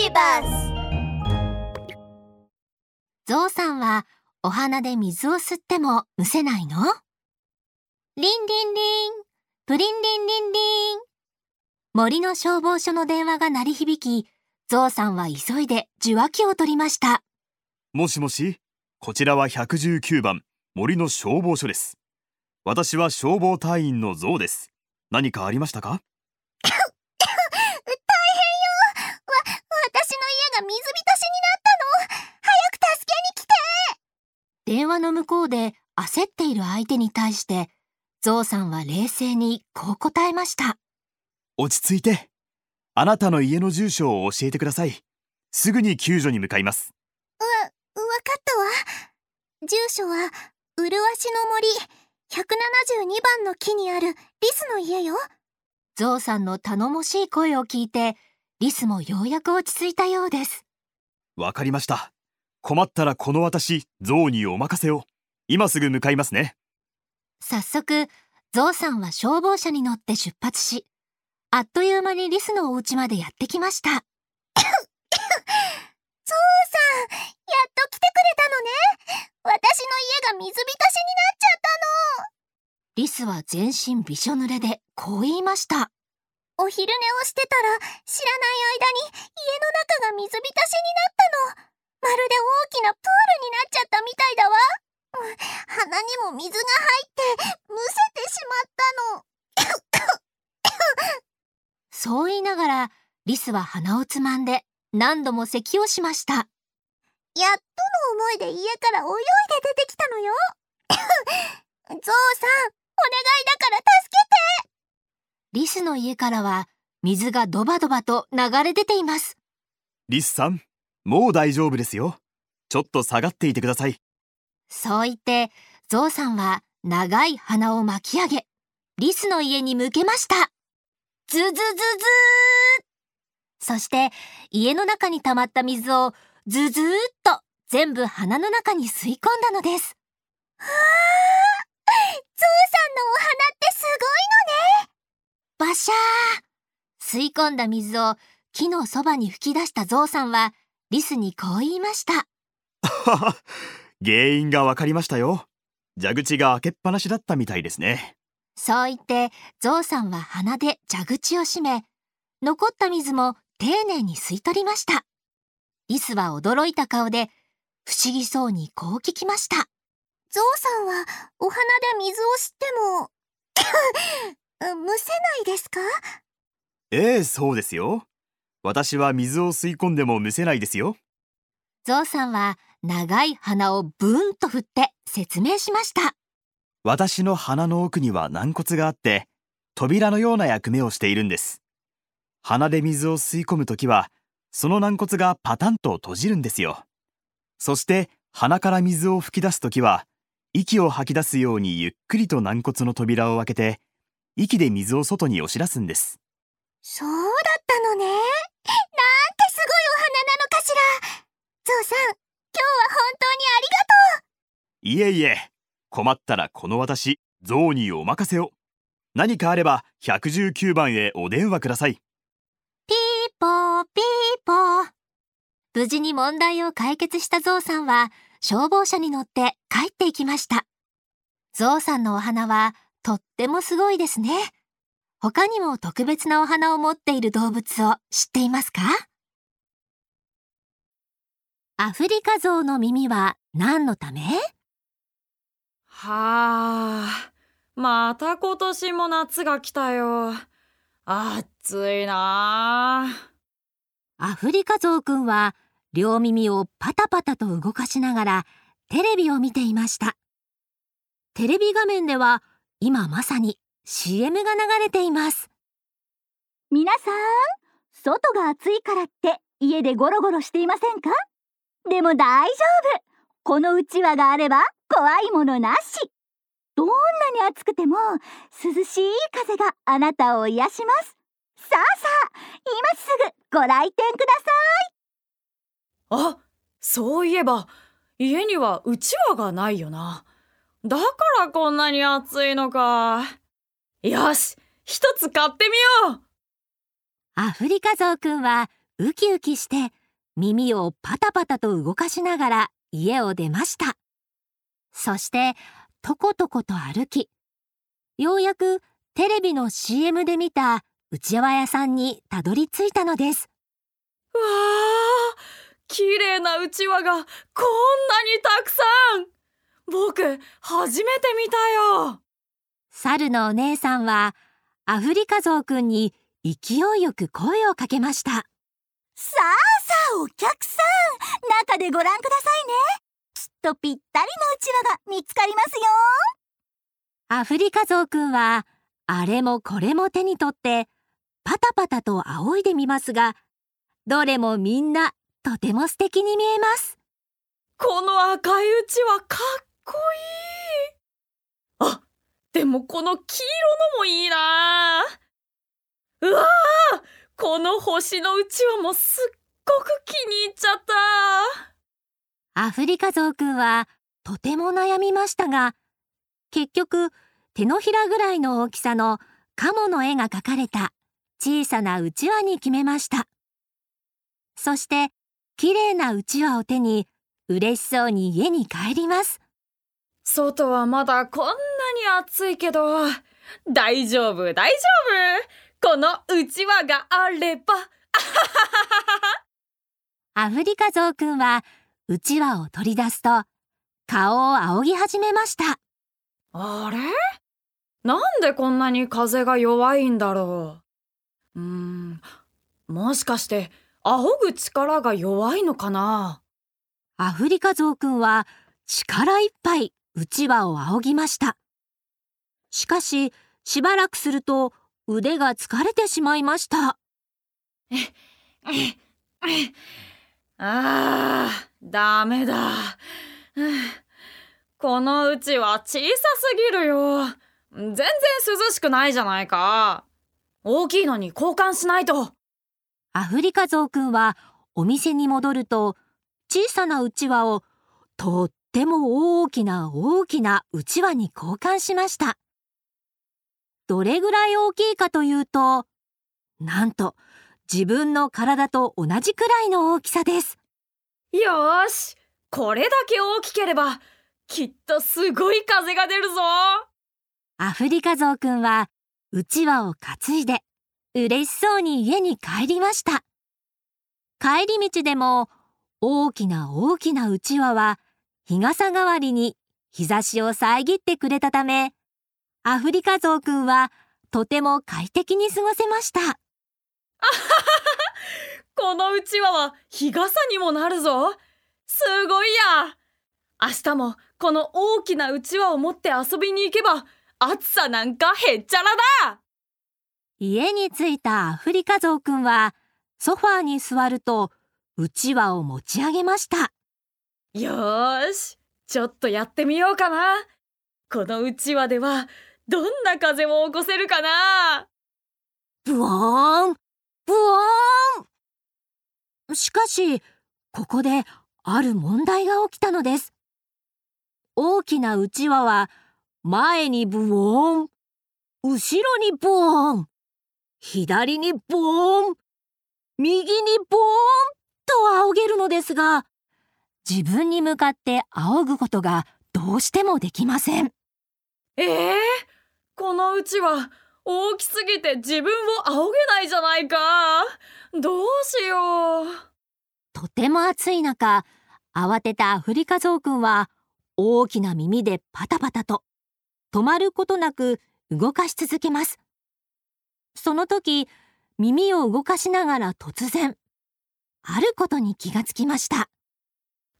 ビバスゾウさんはお花で水を吸ってもむせないの？リンリンリン、プリンリンリンリン。森の消防署の電話が鳴り響き、ゾウさんは急いで受話器を取りました。もしもし、こちらは119番森の消防署です。私は消防隊員のゾウです。何かありましたか？が水浸しになったの早く助けに来て電話の向こうで焦っている相手に対して、ゾウさんは冷静にこう答えました。落ち着いて。あなたの家の住所を教えてください。すぐに救助に向かいます。わ、わかったわ。住所は、麗しの森、172番の木にあるリスの家よ。ゾウさんの頼もしい声を聞いて、リスもようやく落ち着いたようです。わかりました。困ったらこの私、ゾウにお任せを。今すぐ向かいますね。早速、ゾウさんは消防車に乗って出発し、あっという間にリスのお家までやってきました。ゾウさん、やっと来てくれたのね。私の家が水浸しになっちゃったの。リスは全身びしょ濡れでこう言いました。お昼寝をしてたら知らない間に家の中が水浸しになったの。まるで大きなプールになっちゃったみたいだわ。鼻にも水が入ってむせてしまったの。そう言いながらリスは鼻をつまんで何度も咳をしました。やっとの思いで家から泳いで出てきたのよ。ゾウさん、お願いだから助けてリスの家からは水がドバドバと流れ出ています。リスさん、もう大丈夫ですよ。ちょっと下がっていてください。そう言って、ゾウさんは長い鼻を巻き上げ、リスの家に向けました。ズズズズーそして、家の中に溜まった水をズズーっと全部鼻の中に吸い込んだのです。はあ、ゾウさんのお鼻ってすごいのね。バシャー吸い込んだ水を木のそばに吹き出したゾウさんは、リスにこう言いました。原因がわかりましたよ。蛇口が開けっぱなしだったみたいですね。そう言って、ゾウさんは鼻で蛇口を閉め、残った水も丁寧に吸い取りました。リスは驚いた顔で、不思議そうにこう聞きました。ゾウさんはお花で水を吸ってもむせないですか？ええ、そうですよ。私は水を吸い込んでもむせないですよ。ゾウさんは長い鼻をブーンと振って説明しました。私の鼻の奥には軟骨があって、扉のような役目をしているんです。鼻で水を吸い込むときは、その軟骨がパタンと閉じるんですよ。そして鼻から水を吹き出すときは、息を吐き出すようにゆっくりと軟骨の扉を開けて、息で水を外に押し出すんです。そうだったのね。なんてすごいお鼻なのかしら。ゾウさん、今日は本当にありがとう。いえいえ、困ったらこの私、ゾウにお任せを。何かあれば119番へお電話ください。ピーポーピーポー。無事に問題を解決したゾウさんは消防車に乗って帰っていきました。ゾウさんのお鼻はとってもすごいですね。他にも特別なお花を持っている動物を知っていますか？アフリカゾウの耳は何のため？はあ、また今年も夏が来たよ。暑いなアフリカゾウくんは両耳をパタパタと動かしながらテレビを見ていました。テレビ画面では今まさに CM が流れています。皆さん、外が暑いからって家でゴロゴロしていませんか？でも大丈夫。このうちわがあれば怖いものなし。どんなに暑くても涼しい風があなたを癒します。さあさあ今すぐご来店ください。あそういえば家にはうちわがないよなだからこんなに暑いのかよし一つ買ってみようアフリカゾウくんはウキウキして耳をパタパタと動かしながら家を出ました。そしてとことこと歩き、ようやくテレビの CM で見たうちわ屋さんにたどり着いたのです。わあ、綺麗なうちわがこんなにたくさん僕、初めて見たよ。猿のお姉さんはアフリカゾウくんに勢いよく声をかけました。さあさあお客さん中でご覧くださいね。きっとぴったりのうちわが見つかりますよ。アフリカゾウくんはあれもこれも手に取ってパタパタと仰いでみますがどれもみんなとても素敵に見えます。この赤いうちわかっこいい。あでもこの黄色のもいいな。うわこの星のうちわもすっごく気に入っちゃった。アフリカゾウくんはとても悩みましたが結局手のひらぐらいの大きさのカモの絵が描かれた小さなうちわに決めました。そして綺麗なうちわを手に嬉しそうに家に帰ります。外はまだこんなに暑いけど大丈夫大丈夫。このうちわがあれば。アフリカゾウくんはうちわを取り出すと顔を仰ぎ始めました。あれ？なんでこんなに風が弱いんだろう。うーんもしかして仰ぐ力が弱いのかな？アフリカゾウくんは力いっぱいうちわを仰ぎましたしかししばらくすると腕が疲れてしまいました。ああ、ダメだ。このうちは小さすぎるよ。全然涼しくないじゃないか。大きいのに交換しないと。アフリカゾウくんはお店に戻ると小さなうちわをとっても大きな大きなうちわに交換しました。どれぐらい大きいかというと、なんと自分の体と同じくらいの大きさです。よーし、これだけ大きければ、きっとすごい風が出るぞアフリカゾウくんは、うちわを担いで、嬉しそうに家に帰りました。帰り道でも、大きな大きなうちわは、日傘代わりに日差しを遮ってくれたため、アフリカゾウくんはとても快適に過ごせました。あはははこのうちわは日傘にもなるぞ。すごいや。明日もこの大きなうちわを持って遊びに行けば暑さなんかへっちゃらだ家に着いたアフリカゾウくんはソファーに座るとうちわを持ち上げました。よーし、ちょっとやってみようかな。このうちわではどんな風を起こせるかな。ブワーン。ブワーン。しかし、ここである問題が起きたのです。大きなうちわは前にブオーン、後ろにボーン、左にボーン、右にボーンと仰げるのですが、自分に向かって仰ぐことがどうしてもできません。ええー？このうちは大きすぎて自分を仰げないじゃないか。どうしよう。とても暑い中、慌てたアフリカゾウくんは大きな耳でパタパタと止まることなく動かし続けます。その時、耳を動かしながら突然、あることに気がつきました。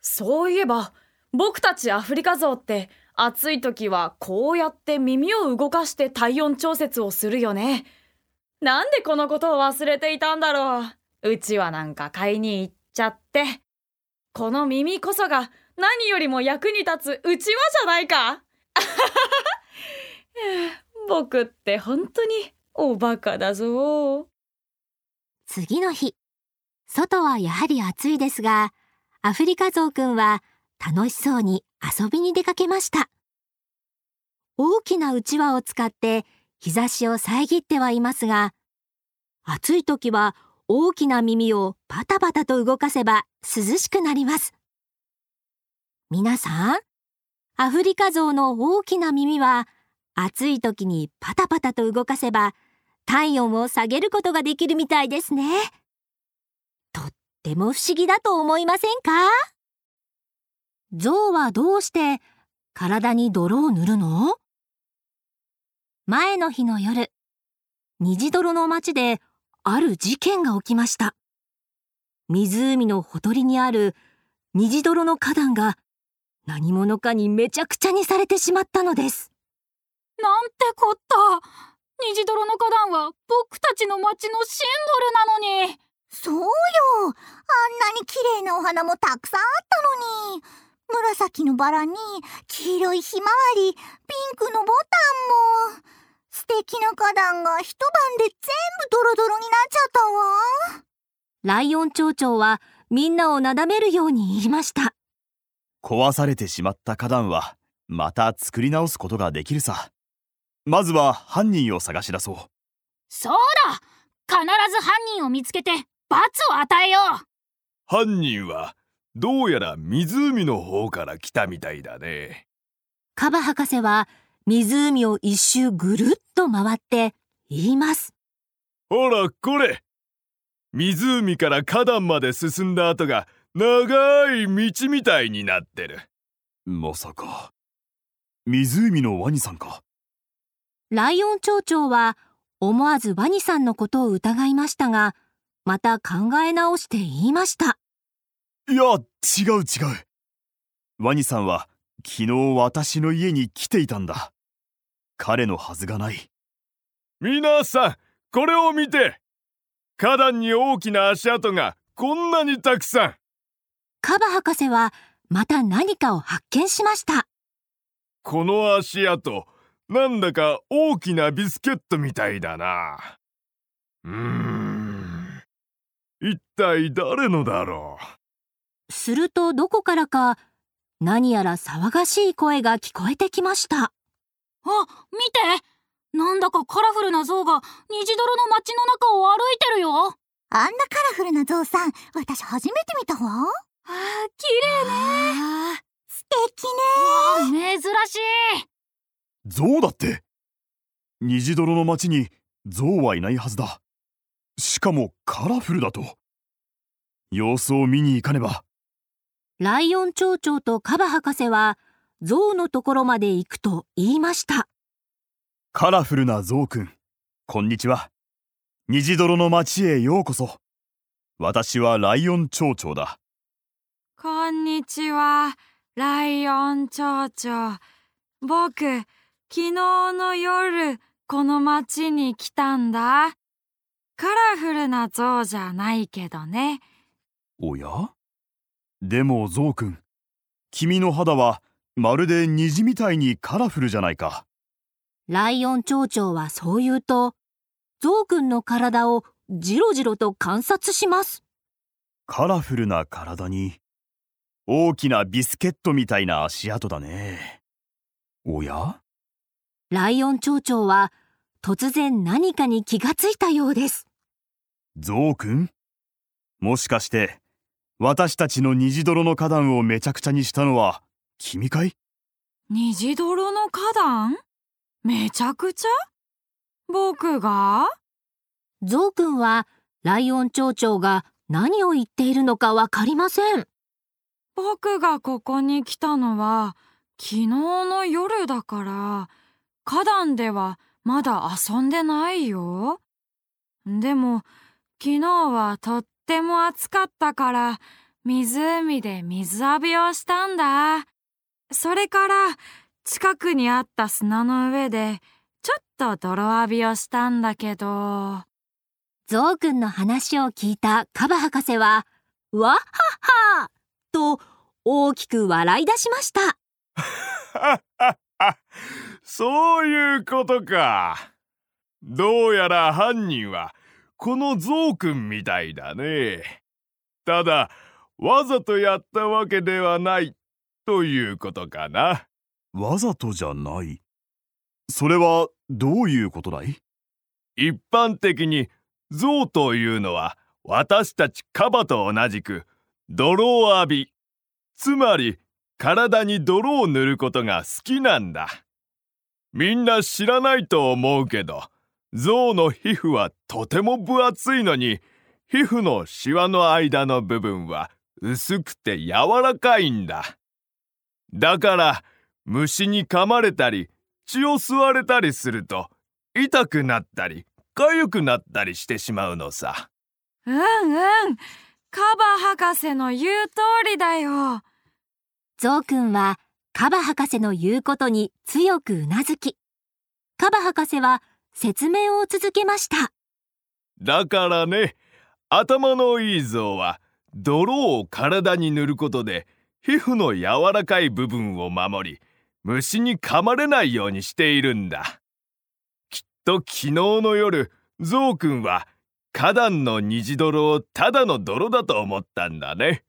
そういえば、僕たちアフリカゾウって暑い時はこうやって耳を動かして体温調節をするよね。なんでこのことを忘れていたんだろう。うちわなんか買いに行っちゃって。この耳こそが何よりも役に立つうちわじゃないか。僕って本当におバカだぞ。次の日、外はやはり暑いですが、アフリカゾウくんは楽しそうに遊びに出かけました。大きなうちわを使って日差しを遮ってはいますが、暑い時は大きな耳をパタパタと動かせば涼しくなります。皆さん、アフリカゾウの大きな耳は暑い時にパタパタと動かせば体温を下げることができるみたいですね。っても不思議だと思いませんか？ゾウはどうして体に泥を塗るの？前の日の夜、虹泥の町である事件が起きました。湖のほとりにある虹泥の花壇が何者かにめちゃくちゃにされてしまったのです。なんてこった虹泥の花壇は僕たちの町のシンボルなのにそうよ。あんなに綺麗なお花もたくさんあったのに。紫のバラに黄色いひまわりピンクのボタンも。素敵な花壇が一晩で全部ドロドロになっちゃったわ。ライオン町長はみんなをなだめるように言いました。壊されてしまった花壇はまた作り直すことができるさ。まずは犯人を探し出そう。そうだ。必ず犯人を見つけて罰を与えよう。犯人はどうやら湖の方から来たみたいだね。カバ博士は湖を一周ぐるっと回って言います。ほらこれ。湖から花壇まで進んだ後が長い道みたいになってる。まさか。湖のワニさんか。ライオン町長は思わずワニさんのことを疑いましたがまた考え直して言いました。いや違う違う。ワニさんは昨日私の家に来ていたんだ。彼のはずがない。皆さんこれを見て。花壇に大きな足跡がこんなにたくさん。カバ博士はまた何かを発見しました。この足跡なんだか大きなビスケットみたいだな。うーん一体誰のだろう？するとどこからか何やら騒がしい声が聞こえてきました。あ、見て。なんだかカラフルな象が虹泥の街の中を歩いてるよ。あんなカラフルな象さん、私初めて見たわ。あ綺麗ね。素敵ね。珍しい。象だって。虹泥の街に象はいないはずだ。しかもカラフルだと。様子を見に行かねば。ライオン町長とカバ博士は象のところまで行くと言いました。カラフルな象くん、こんにちは。虹泥の町へようこそ。私はライオン町長だ。こんにちは、ライオン町長。僕、昨日の夜、この町に来たんだ。カラフルな象じゃないけどね。おや？でも象くん、君の肌はまるで虹みたいにカラフルじゃないか。ライオン町長はそう言うと、ゾウくんの体をじろじろと観察します。カラフルな体に、大きなビスケットみたいな足跡だね。おや？ライオン町長は突然何かに気がついたようです。ゾウくん？もしかして、私たちの虹泥の花壇をめちゃくちゃにしたのは君かい？虹泥の花壇？めちゃくちゃ？僕が？ゾウくんはライオン町長が何を言っているのかわかりません。僕がここに来たのは昨日の夜だから花壇ではまだ遊んでないよ。でも昨日はとっても暑かったから湖で水浴びをしたんだ。それから近くにあった砂の上でちょっと泥浴びをしたんだけど。ゾウくんの話を聞いたカバ博士は、わっはっはと大きく笑い出しました。そういうことか。どうやら犯人はこのゾウくんみたいだね。ただ、わざとやったわけではないということかな。わざとじゃない。それはどういうことだい？一般的に象というのは私たちカバと同じく泥を浴びつまり体に泥を塗ることが好きなんだみんな知らないと思うけど象の皮膚はとても分厚いのに皮膚のシワの間の部分は薄くて柔らかいんだ。だから虫に噛まれたり血を吸われたりすると痛くなったり痒くなったりしてしまうのさ。うんうん。カバ博士の言う通りだよ。ゾウくんはカバ博士の言うことに強くうなずきカバ博士は説明を続けました。だからね頭のいい象は泥を体に塗ることで皮膚の柔らかい部分を守り虫に噛まれないようにしているんだ。きっと昨日の夜ゾウくんは花壇の虹泥をただの泥だと思ったんだね。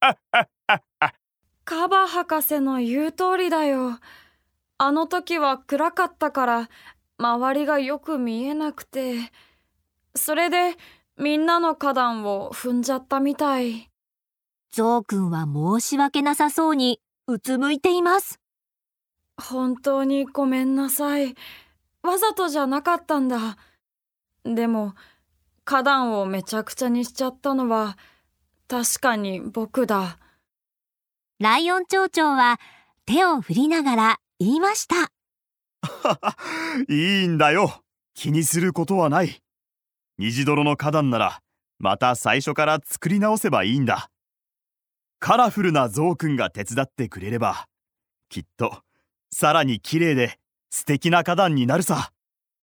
カバ博士の言う通りだよ。あの時は暗かったから周りがよく見えなくてそれでみんなの花壇を踏んじゃったみたい。ゾウくんは申し訳なさそうにうつむいています。本当にごめんなさい。わざとじゃなかったんだ。でも花壇をめちゃくちゃにしちゃったのは確かに僕だ。ライオン町長は手を振りながら言いました いいんだよ。気にすることはない。虹泥の花壇ならまた最初から作り直せばいいんだ。カラフルなゾウくんが手伝ってくれればきっとさらに綺麗で素敵な花壇になるさ。